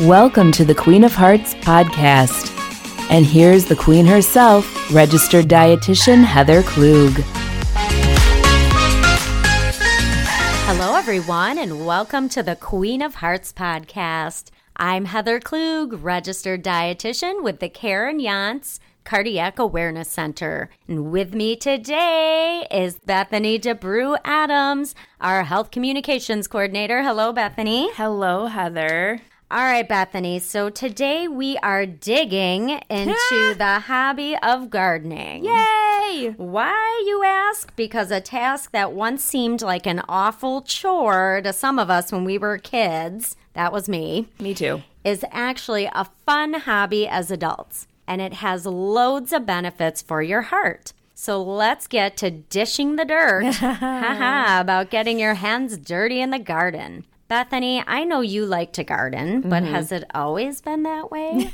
Welcome to the Queen of Hearts podcast. And here's the queen herself, registered dietitian Heather Klug. Hello, everyone, and welcome to the Queen of Hearts podcast. I'm Heather Klug, registered dietitian with the Karen Yontz Cardiac Awareness Center. And with me today is Bethany DeBrew Adams, our health communications coordinator. Hello, Bethany. Hello, Heather. All right, Bethany. So today we are digging into the hobby of gardening. Yay! Why, you ask? Because a task that once seemed like an awful chore to some of us when we were kids, that was me, Me too. is actually a fun hobby as adults. And it has loads of benefits for your heart. So let's get to dishing the dirt about getting your hands dirty in the garden. Bethany, I know you like to garden, but has it always been that way?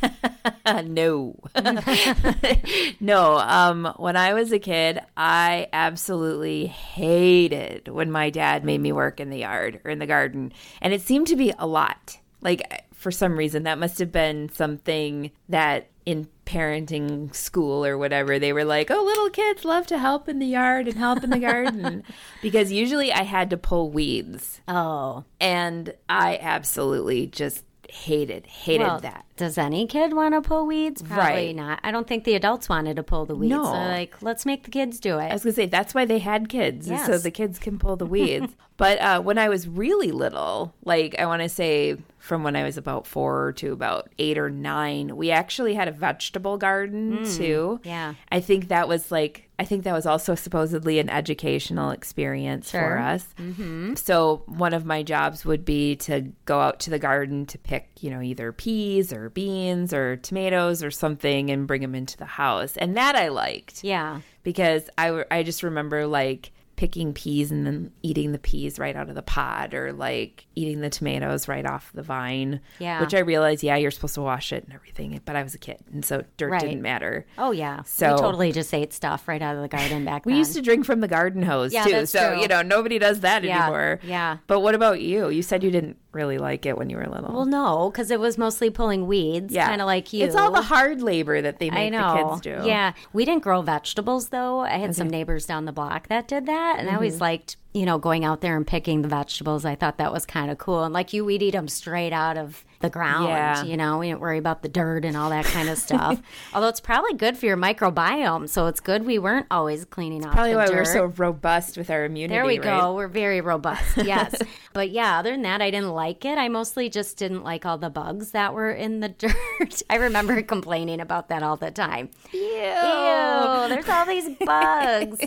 no. no. Um, when I was a kid, I absolutely hated when my dad made me work in the yard or in the garden. And it seemed to be a lot. Like, for some reason, that must have been something that in parenting school or whatever, they were like, oh, little kids love to help in the yard and help in the garden. because usually I had to pull weeds. oh, And I absolutely just hated, hated well, that. Does any kid want to pull weeds? Probably Right. not. I don't think the adults wanted to pull the weeds. No. So like, let's make the kids do it I was gonna say that's why they had kids, is so the kids can pull the weeds. but uh, when I was really little, like I want to say from when I was about four to about eight or nine, we actually had a vegetable garden too. yeah. I think that was like I think that was also supposedly an educational experience Sure. for us. Mm-hmm. So one of my jobs would be to go out to the garden to pick, you know, either peas or beans or tomatoes or something and bring them into the house, and that I liked Yeah. because I, I just remember like picking peas and then eating the peas right out of the pod or like eating the tomatoes right off the vine. Yeah. Which I realized, yeah, you're supposed to wash it and everything, but I was a kid and so dirt Right. didn't matter. Oh yeah. So- we totally just ate stuff right out of the garden back then. We then. used to drink from the garden hose Yeah, too. so, true. you know, nobody does that Yeah, anymore. yeah. But what about you? You said you didn't really like it when you were little. Well, no, because it was mostly pulling weeds, yeah. kind of like you. It's all the hard labor that they make the kids do. Yeah, we didn't grow vegetables though. I had some neighbors down the block that did that, and I Mm-hmm. always liked, you know, going out there and picking the vegetables. I thought that was kind of cool. And like you, we'd eat them straight out of the ground. Yeah. You know, we didn't worry about the dirt and all that kind of stuff. Although it's probably good for your microbiome, so it's good we weren't always cleaning off. Probably the why dirt. we're so robust with our immunity. There we right? go. We're very robust. Yes. but yeah, other than that, I didn't like it. I mostly just didn't like all the bugs that were in the dirt. I remember complaining about that all the time. Ew. Ew, there's all these bugs.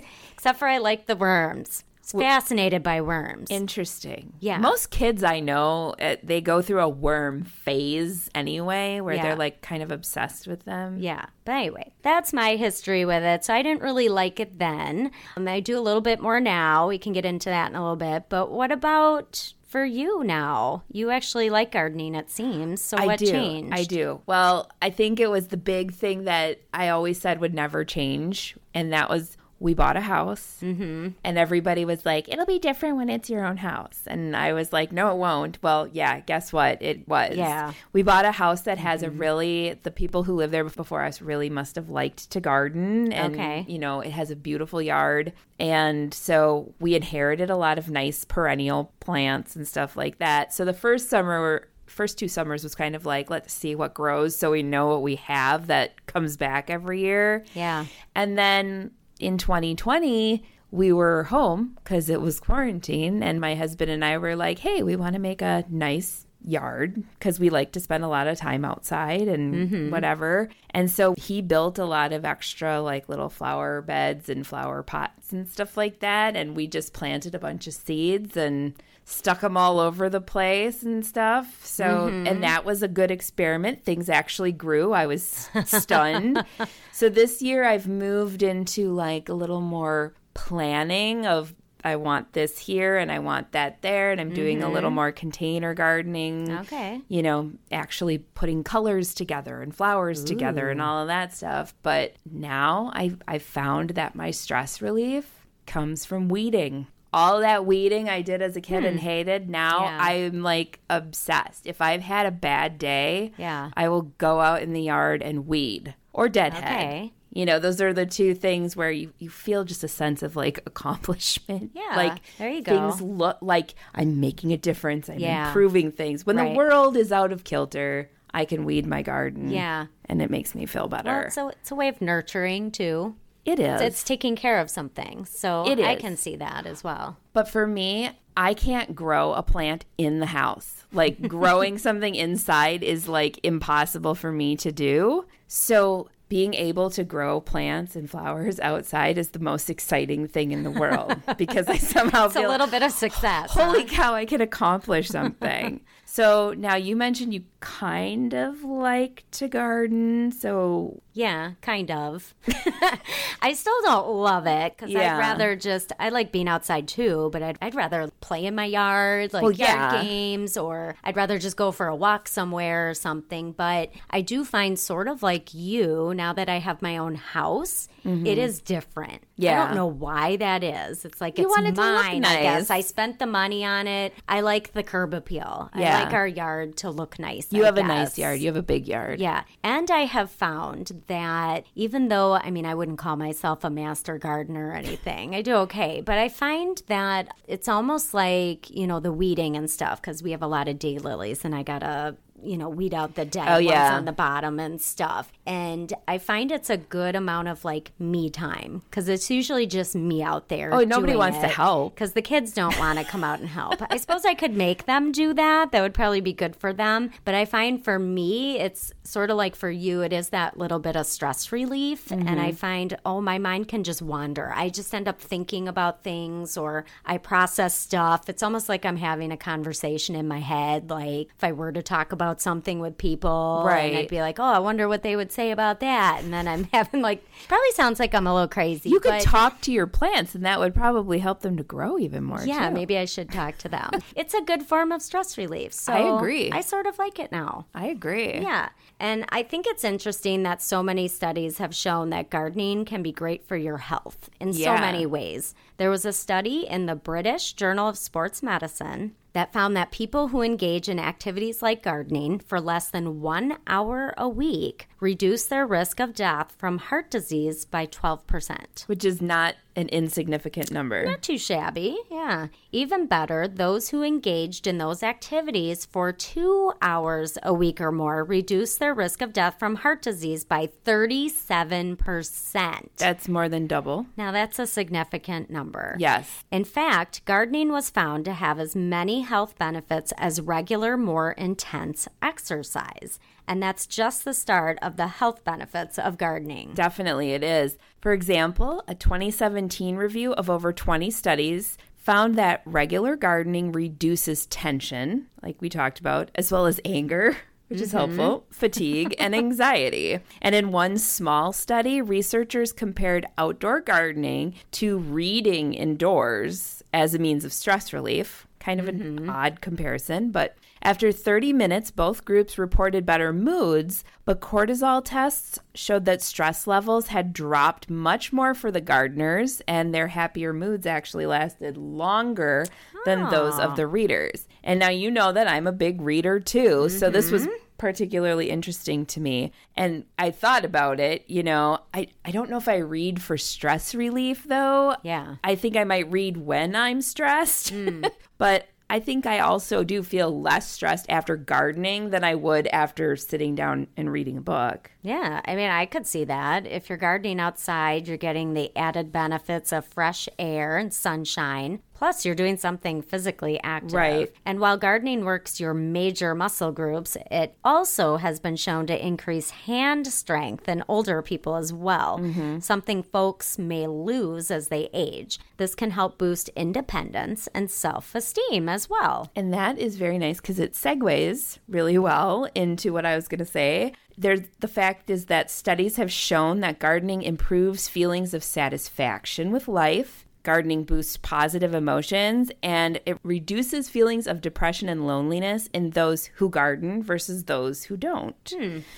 Except for I like the worms. Fascinated by worms. Interesting. Yeah. Most kids I know, uh, they go through a worm phase anyway, where Yeah. they're like kind of obsessed with them. yeah. But anyway, that's my history with it. So I didn't really like it then. Um, I do a little bit more now. We can get into that in a little bit. But what about for you now? You actually like gardening, it seems. So I what do. changed? I do. Well, I think it was the big thing that I always said would never change, and that was we bought a house, mm-hmm. and everybody was like, "It'll be different when it's your own house," and I was like, "No, it won't." Well, yeah, guess what? It was. Yeah. we bought a house that has a really the people who lived there before us really must have liked to garden, and Okay. you know, it has a beautiful yard, and so we inherited a lot of nice perennial plants and stuff like that. So the first summer first two summers was kind of like let's see what grows so we know what we have that comes back every year Yeah. and then in 2020 we were home because it was quarantine and my husband and i were like hey we want to make a nice yard because we like to spend a lot of time outside and mm-hmm. whatever. And so he built a lot of extra like little flower beds and flower pots and stuff like that. And we just planted a bunch of seeds and stuck them all over the place and stuff. So mm-hmm. and that was a good experiment. Things actually grew. I was stunned. So this year I've moved into like a little more planning of I want this here and I want that there and I'm doing a little more container gardening. Okay. You know, actually putting colors together and flowers together and all of that stuff. But now I I found that my stress relief comes from weeding. all that weeding I did as a kid and hated, now Hmm. Yeah. I'm like obsessed. If I've had a bad day, Yeah. I will go out in the yard and weed or deadhead. Okay. You know, those are the two things where you, you feel just a sense of like accomplishment. Yeah, Like there you go. Things look like I'm making a difference. I'm Yeah. improving things. When Right. the world is out of kilter, I can weed my garden. Yeah. And it makes me feel better. Well, it's a, it's a way of nurturing too. it is. It's taking care of something. So It I can see that as well. But for me, I can't grow a plant in the house. Like growing something inside is like impossible for me to do. So being able to grow plants and flowers outside is the most exciting thing in the world because I somehow It's a little bit of success. huh? holy cow, I can accomplish something. so now you mentioned you kind of like to garden. So Yeah, kind of. I still don't love it because Yeah. I'd rather just, I like being outside too, but I'd, I'd rather play in my yard, like Well, yard games, or I'd rather just go for a walk somewhere or something. But I do find, sort of like you, now that I have my own house, it is different. Yeah. I Mm-hmm. Don't know why that is. It's like You it's want it to look mine, I guess. nice. I spent the money on it. I like the curb appeal. Yeah. I like our yard to look nice. You I have a nice yard. You have a big yard. Yeah. And I have found that even though, I mean, I wouldn't call myself a master gardener or anything, I do okay. But I find that it's almost like, you know, the weeding and stuff, because we have a lot of daylilies and I got to, you know, weed out the dead Oh, ones yeah. on the bottom and stuff. And I find it's a good amount of like me time because it's usually just me out there. Oh, nobody wants to help. Because the kids don't want to come out and help. I suppose I could make them do that. That would probably be good for them. But I find for me, it's sort of like for you, it is that little bit of stress relief. And Mm-hmm. I find, oh, my mind can just wander. I just end up thinking about things or I process stuff. It's almost like I'm having a conversation in my head. Like if I were to talk about something with people, and Right. I'd be like, oh, I wonder what they would say about that. And then I'm having like, probably sounds like I'm a little crazy. You could talk to your plants, and that would probably help them to grow even more. yeah, too. maybe I should talk to them. it's a good form of stress relief. So I agree. I sort of like it now. I agree. Yeah. And I think it's interesting that so many studies have shown that gardening can be great for your health in so many ways. There was a study in the British Journal of Sports Medicine that found that people who engage in activities like gardening for less than one hour a week reduce their risk of death from heart disease by 12%. Which is not an insignificant number. Not too shabby, yeah. Even better, those who engaged in those activities for two hours a week or more reduced their risk of death from heart disease by 37%. That's more than double. now, that's a significant number. Yes. In fact, gardening was found to have as many health benefits as regular, more intense exercise. And that's just the start of the health benefits of gardening. Definitely it is. For example, a 2017 review of over 20 studies found that regular gardening reduces tension, like we talked about, as well as anger. Which is mm-hmm. helpful, fatigue, and anxiety. And in one small study, researchers compared outdoor gardening to reading indoors as a means of stress relief. Kind of an mm-hmm. odd comparison, but after 30 minutes, both groups reported better moods, but cortisol tests showed that stress levels had dropped much more for the gardeners, and their happier moods actually lasted longer than ah. those of the readers. And now you know that I'm a big reader too, so this was mm-hmm. particularly interesting to me. And I thought about it, you know, I, I don't know if I read for stress relief though. Yeah. I think I might read when I'm stressed, mm. but I think I also do feel less stressed after gardening than I would after sitting down and reading a book. Yeah, I mean, I could see that. If you're gardening outside, you're getting the added benefits of fresh air and sunshine. Plus, you're doing something physically active. Right. And while gardening works your major muscle groups, it also has been shown to increase hand strength in older people as well, mm-hmm. something folks may lose as they age. This can help boost independence and self esteem as well. And that is very nice because it segues really well into what I was going to say. There's the fact is that studies have shown that gardening improves feelings of satisfaction with life. Gardening boosts positive emotions and it reduces feelings of depression and loneliness in those who garden versus those who don't.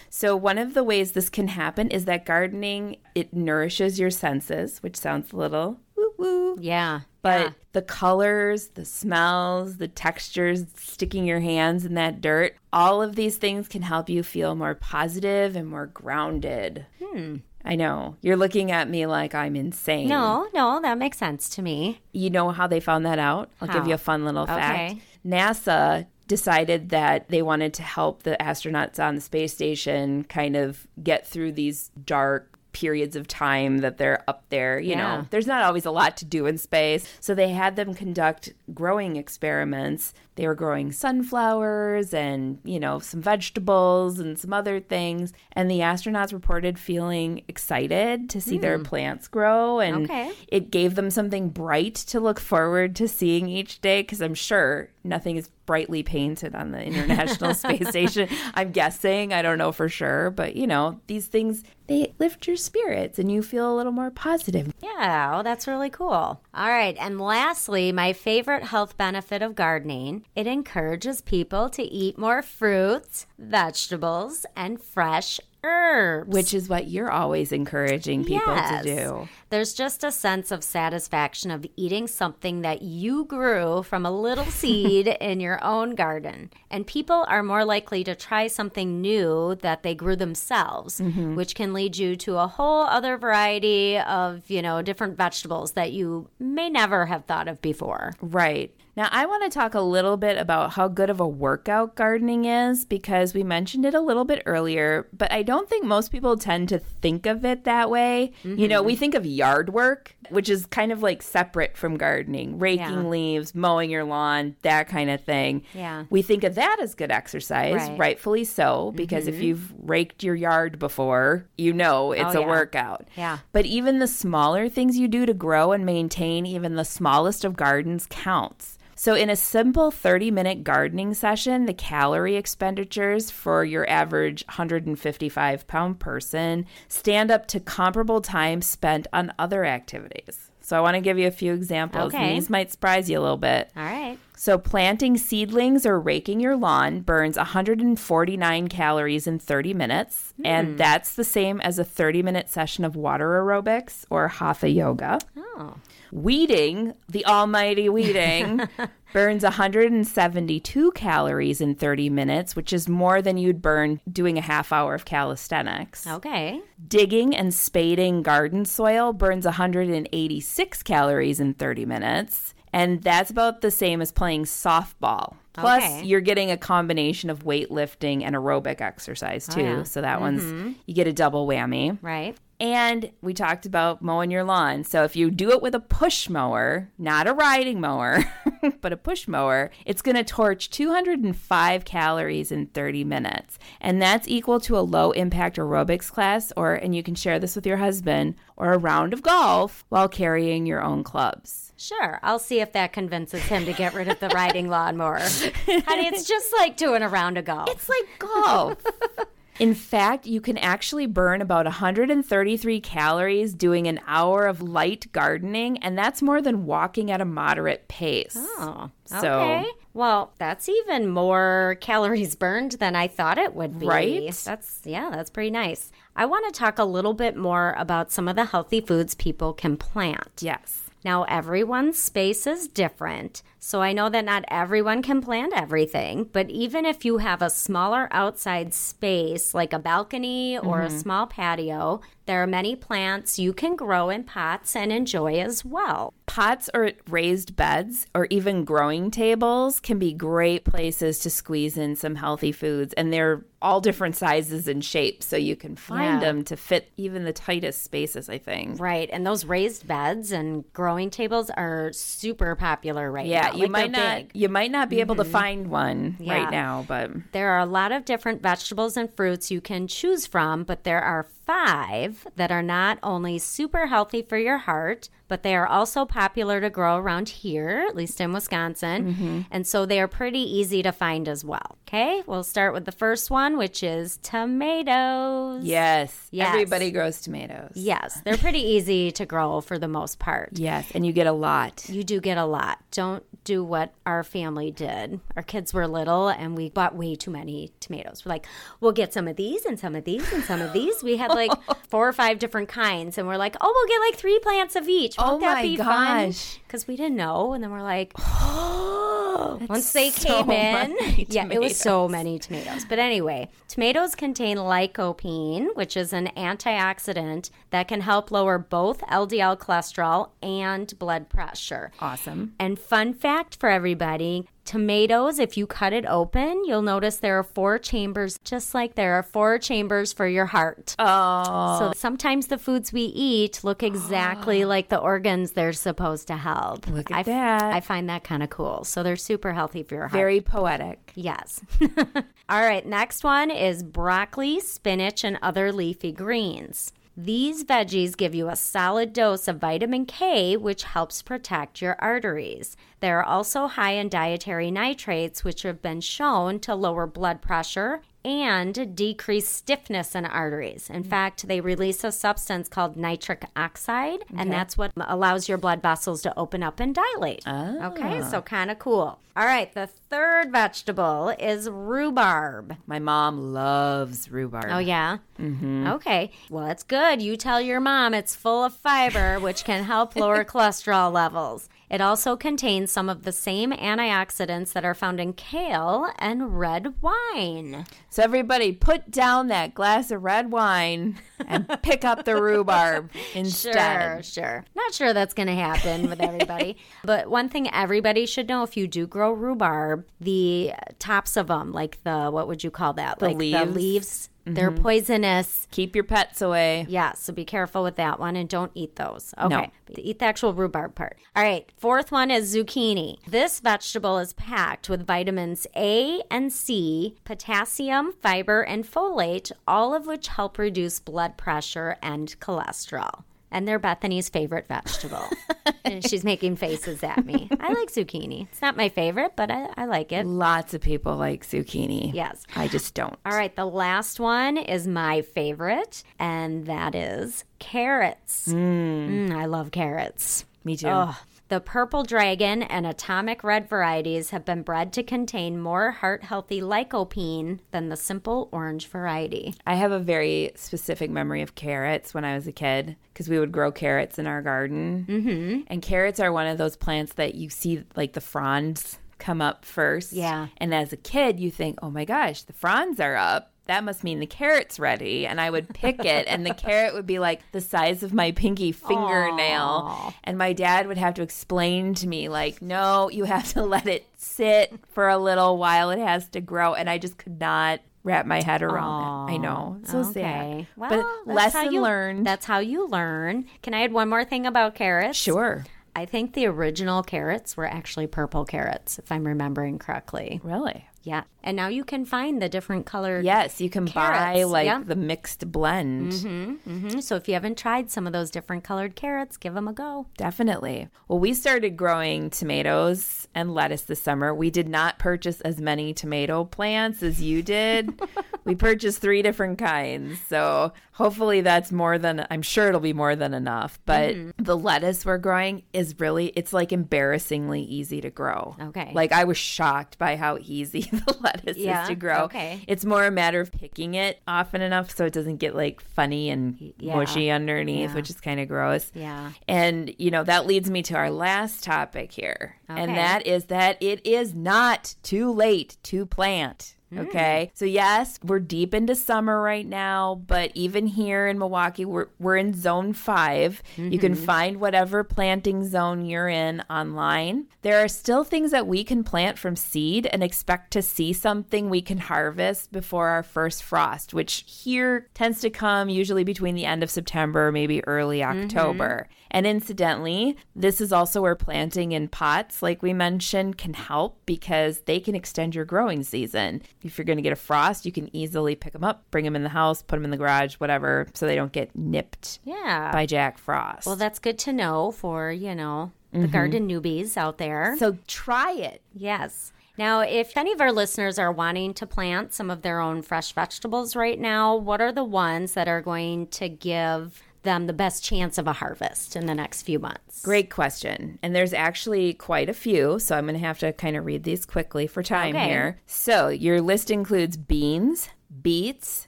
So one of the ways this can happen is that gardening it nourishes your senses, which sounds a little woo woo. Yeah. But yeah. the colors, the smells, the textures, sticking your hands in that dirt, all of these things can help you feel more positive and more grounded. Hmm. I know. You're looking at me like I'm insane. No, no, that makes sense to me. You know how they found that out? I'll give you a fun little fact. Okay. NASA decided that they wanted to help the astronauts on the space station kind of get through these dark periods of time that they're up there. You Yeah. know, there's not always a lot to do in space. So they had them conduct growing experiments. They were growing sunflowers and, you know, some vegetables and some other things. And the astronauts reported feeling excited to see their plants grow. And Hmm. Okay. it gave them something bright to look forward to seeing each day because I'm sure nothing is brightly painted on the International Space Station. I'm guessing, I don't know for sure, but you know, these things they lift your spirits and you feel a little more positive. Yeah, oh, that's really cool. All right, and lastly, my favorite health benefit of gardening it encourages people to eat more fruits, vegetables, and fresh herbs. Which is what you're always encouraging people Yes. to do. There's just a sense of satisfaction of eating something that you grew from a little seed in your own garden. And people are more likely to try something new that they grew themselves, mm-hmm. which can lead you to a whole other variety of, you know, different vegetables that you may never have thought of before. Right. Now, I want to talk a little bit about how good of a workout gardening is because we mentioned it a little bit earlier, but I don't think most people tend to think of it that way. You know, we mm-hmm. think of yard work, which is kind of like separate from gardening, raking Yeah. leaves, mowing your lawn, that kind of thing. Yeah. We think of that as good exercise, Right. rightfully so, because if mm-hmm. you've raked your yard before, you know it's Oh, a yeah. workout. Yeah. But even the smaller things you do to grow and maintain even the smallest of gardens counts. So, in a simple 30 minute gardening session, the calorie expenditures for your average 155 pound person stand up to comparable time spent on other activities. So, I want to give you a few examples. and Okay. these might surprise you a little bit. All right. So, planting seedlings or raking your lawn burns 149 calories in 30 minutes. And hmm. that's the same as a 30 minute session of water aerobics or hatha yoga. Oh. Weeding, the almighty weeding, burns 172 calories in 30 minutes, which is more than you'd burn doing a half hour of calisthenics. Okay. Digging and spading garden soil burns 186 calories in 30 minutes. And that's about the same as playing softball. Plus, Okay. you're getting a combination of weightlifting and aerobic exercise too. Oh, yeah. So that one's, mm-hmm. you get a double whammy. Right. And we talked about mowing your lawn. So if you do it with a push mower, not a riding mower, but a push mower, it's going to torch 205 calories in 30 minutes. And that's equal to a low impact aerobics class, or, and you can share this with your husband, or a round of golf while carrying your own clubs. Sure. I'll see if that convinces him to get rid of the riding lawnmower. Honey, it's just like doing a round of golf. It's like golf. In fact, you can actually burn about 133 calories doing an hour of light gardening, and that's more than walking at a moderate pace. Oh, So- okay. Well, that's even more calories burned than I thought it would be. Right? That's yeah, that's pretty nice. I want to talk a little bit more about some of the healthy foods people can plant. Yes. Now, everyone's space is different, so I know that not everyone can plant everything, but even if you have a smaller outside space, like a balcony or a mm-hmm. small patio, there are many plants you can grow in pots and enjoy as well. Pots or raised beds or even growing tables can be great places to squeeze in some healthy foods, and they're all different sizes and shapes, so you can find Yeah. them to fit even the tightest spaces, I think. Right, and those raised beds and growing tables are super popular right Yeah, now. You Like, might not big. Mm-hmm. you might not be able to find one Yeah. right now, but There are a lot of different vegetables and fruits you can choose from, but there are five that are not only super healthy for your heart, but they are also popular to grow around here, at least in Wisconsin. Mm-hmm. And so they are pretty easy to find as well. Okay, we'll start with the first one, which is tomatoes. yes, Yes. everybody grows tomatoes. Yes, they're pretty easy to grow for the most part. Yes, and you get a lot. You do get a lot. Don't do what our family did. Our kids were little and we bought way too many tomatoes. We're like, we'll get some of these and some of these and some of these. We had like four or five different kinds, and we're like, oh, we'll get like three plants of each. Won't Oh that my be fun? gosh. Because we didn't know, and then we're like, oh, once they so came in, yeah, it was so many tomatoes. But anyway, tomatoes contain lycopene, which is an antioxidant that can help lower both LDL cholesterol and blood pressure. Awesome. And fun fact for everybody tomatoes, if you cut it open, you'll notice there are four chambers, just like there are four chambers for your heart. Oh, So sometimes the foods we eat look exactly like the organs they're supposed to help. Look at I, that. I find that kind of cool. So they're super healthy for your heart. very poetic. Yes. All right, next one is broccoli, spinach, and other leafy greens. These veggies give you a solid dose of vitamin K, which helps protect your arteries. They are also high in dietary nitrates, which have been shown to lower blood pressure and decrease stiffness in arteries. In fact, they release a substance called nitric oxide, and that's what allows your blood vessels to open up and dilate. Okay, so kind of cool. All right, the third vegetable is rhubarb. My mom loves rhubarb. Oh, yeah? Mm-hmm. Okay. Well, it's good. You tell your mom it's full of fiber, which can help lower cholesterol levels. It also contains some of the same antioxidants that are found in kale and red wine. So everybody, put down that glass of red wine and pick up the rhubarb instead. sure. sure. Not sure that's going to happen with everybody. but one thing everybody should know if you do grow rhubarb, the tops of them, like the, what would you call that? The like the leaves? Leaves, they're mm-hmm. poisonous. Keep your pets away. Yeah, so be careful with that one and don't eat those. Okay. No. Eat the actual rhubarb part. All right. Fourth one is zucchini. This vegetable is packed with vitamins A and C, potassium, fiber, and folate, all of which help reduce blood pressure and cholesterol. And they're Bethany's favorite vegetable. And She's making faces at me. I like zucchini. It's not my favorite, but I, I like it. Lots of people like zucchini. Yes. I just don't. All right, the last one is my favorite, and that is carrots. Mm, I love carrots. Me too. Ugh. The purple dragon and atomic red varieties have been bred to contain more heart healthy lycopene than the simple orange variety. I have a very specific memory of carrots when I was a kid because we would grow carrots in our garden. Mm-hmm. And carrots are one of those plants that you see like the fronds come up first. Yeah. And as a kid, you think, oh my gosh, the fronds are up. That must mean the carrot's ready. And I would pick it, and the carrot would be like the size of my pinky fingernail. And my dad would have to explain to me, like, no, you have to let it sit for a little while. It has to grow. And I just could not wrap my head around it. I know. So sad. Okay. Well, but lesson you- learned. That's how you learn. Can I add one more thing about carrots? sure. I think the original carrots were actually purple carrots, if I'm remembering correctly. Really? Yeah. And now you can find the different colored. Yes, you can buy like yeah. the mixed blend. Mhm. So if you haven't tried some of those different colored carrots, give them a go. Definitely. Well, we started growing tomatoes and lettuce this summer. We did not purchase as many tomato plants as you did. we purchased three different kinds. So hopefully that's more than, I'm sure it'll be more than enough. But the lettuce we're growing is really, it's like embarrassingly easy to grow. Okay. Like I was shocked by how easy the lettuces Yeah, to grow. okay. It's more a matter of picking it often enough so it doesn't get like funny and Yeah. mushy underneath, Yeah. which is kind of gross. Yeah. And, you know, that leads me to our last topic here. And that is that it is not too late to plant. Mm. Okay. So, yes, we're deep into summer right now, but even here in Milwaukee, we're, we're in zone 5 You can mm-hmm. find whatever planting zone you're in online. There are still things that we can plant from seed and expect to see something we can harvest before our first frost, which here tends to come usually between the end of September, maybe early mm-hmm. October. And incidentally, this is also where planting in pots, like we mentioned, can help because they can extend your growing season. If you're going to get a frost, you can easily pick them up, bring them in the house, put them in the garage, whatever, so they don't get nipped Yeah. by Jack Frost. well, that's good to know for, you know, the mm-hmm. garden newbies out there. so try it. Yes. Now, if any of our listeners are wanting to plant some of their own fresh vegetables right now, what are the ones that are going to give them the best chance of a harvest in the next few months? Great question. And there's actually quite a few. So I'm going to have to kind of read these quickly for time Okay. here. So your list includes beans, beets,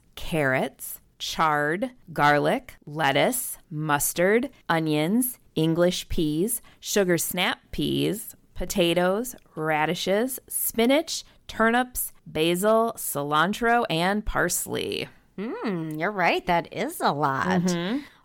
carrots, chard, garlic, lettuce, mustard, onions, English peas, sugar snap peas, potatoes, radishes, spinach, turnips, basil, cilantro, and parsley. Mm, you're right. That is a lot.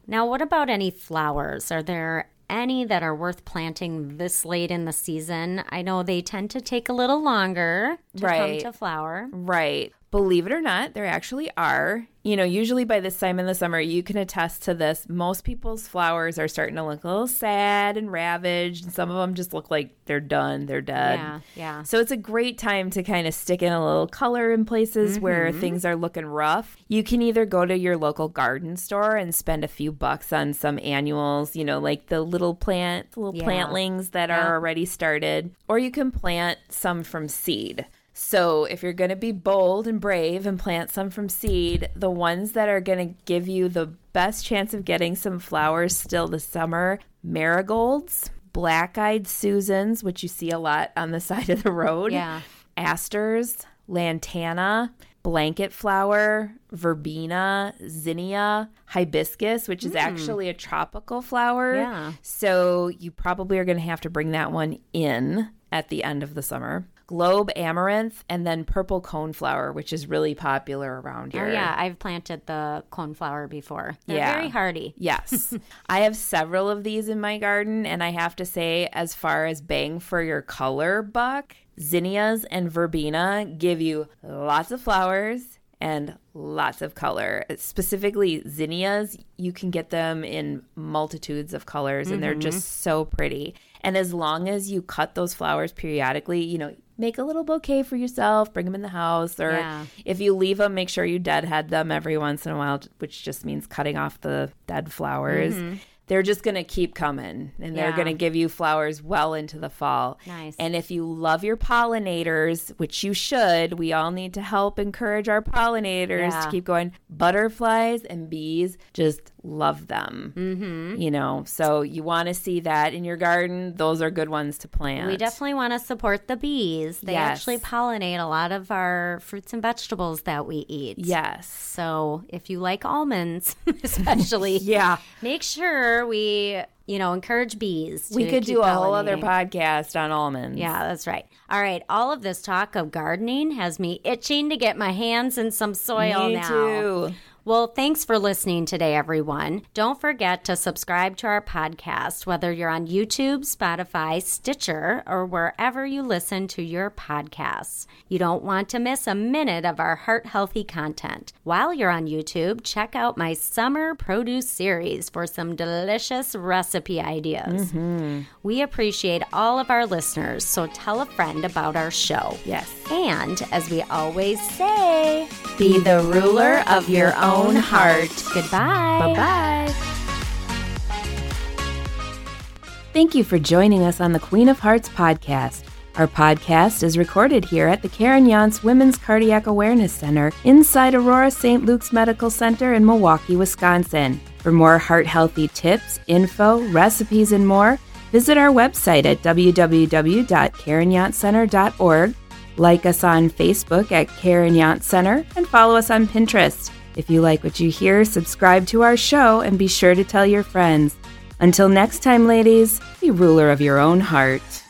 Now, what about any flowers? Are there any that are worth planting this late in the season? I know they tend to take a little longer to Right. come to flower. Right. Believe it or not, there actually are. You know, usually by this time in the summer, you can attest to this. Most people's flowers are starting to look a little sad and ravaged, and some of them just look like they're done, they're dead. Yeah, yeah. So it's a great time to kind of stick in a little color in places where mm-hmm. things are looking rough. You can either go to your local garden store and spend a few bucks on some annuals, you know, like the little plant, little Yeah. plantlings that Yeah. are already started, or you can plant some from seed. So, if you're going to be bold and brave and plant some from seed, the ones that are going to give you the best chance of getting some flowers still this summer marigolds, black eyed Susans, which you see a lot on the side of the road, Yeah. asters, lantana, blanket flower, verbena, zinnia, hibiscus, which is hmm. actually a tropical flower. Yeah. So you probably are going to have to bring that one in at the end of the summer. Globe amaranth and then purple coneflower, which is really popular around oh, here. Oh, yeah. I've planted the coneflower before. They're Yeah. very hardy. Yes. I have several of these in my garden, and I have to say, as far as bang for your color buck, zinnias and verbena give you lots of flowers and lots of color. Specifically, zinnias, you can get them in multitudes of colors, and they're mm-hmm. just so pretty. And as long as you cut those flowers periodically, you know, make a little bouquet for yourself, bring them in the house, or Yeah. if you leave them, make sure you deadhead them every once in a while, which just means cutting off the dead flowers. Mm-hmm. They're just going to keep coming and they're going to give you flowers well into the fall. Nice. And if you love your pollinators, which you should, we all need to help encourage our pollinators Yeah. to keep going. Butterflies and bees just love them. Mm-hmm. You know, so you want to see that in your garden. Those are good ones to plant. We definitely want to support the bees. They Yes. actually pollinate a lot of our fruits and vegetables that we eat. Yes. So if you like almonds, especially, Yeah. make sure we, you know, encourage bees. We could do a whole other podcast on almonds. Yeah, that's right. All right. All of this talk of gardening has me itching to get my hands in some soil Me now. too. Well, thanks for listening today, everyone. Don't forget to subscribe to our podcast, whether you're on YouTube, Spotify, Stitcher, or wherever you listen to your podcasts. You don't want to miss a minute of our heart healthy content. While you're on YouTube, check out my summer produce series for some delicious recipe ideas. Mm-hmm. We appreciate all of our listeners, so tell a friend about our show. Yes. And as we always say, be the ruler of your own heart. Goodbye. Bye bye. Thank you for joining us on the Queen of Hearts podcast. Our podcast is recorded here at the Karen Yontz Women's Cardiac Awareness Center inside Aurora St. Luke's Medical Center in Milwaukee, Wisconsin. For more heart healthy tips, info, recipes, and more, visit our website at www.karenyontzcenter.org. Like us on Facebook at Karen Yontz Center and follow us on Pinterest. If you like what you hear, subscribe to our show and be sure to tell your friends. Until next time, ladies, be ruler of your own heart.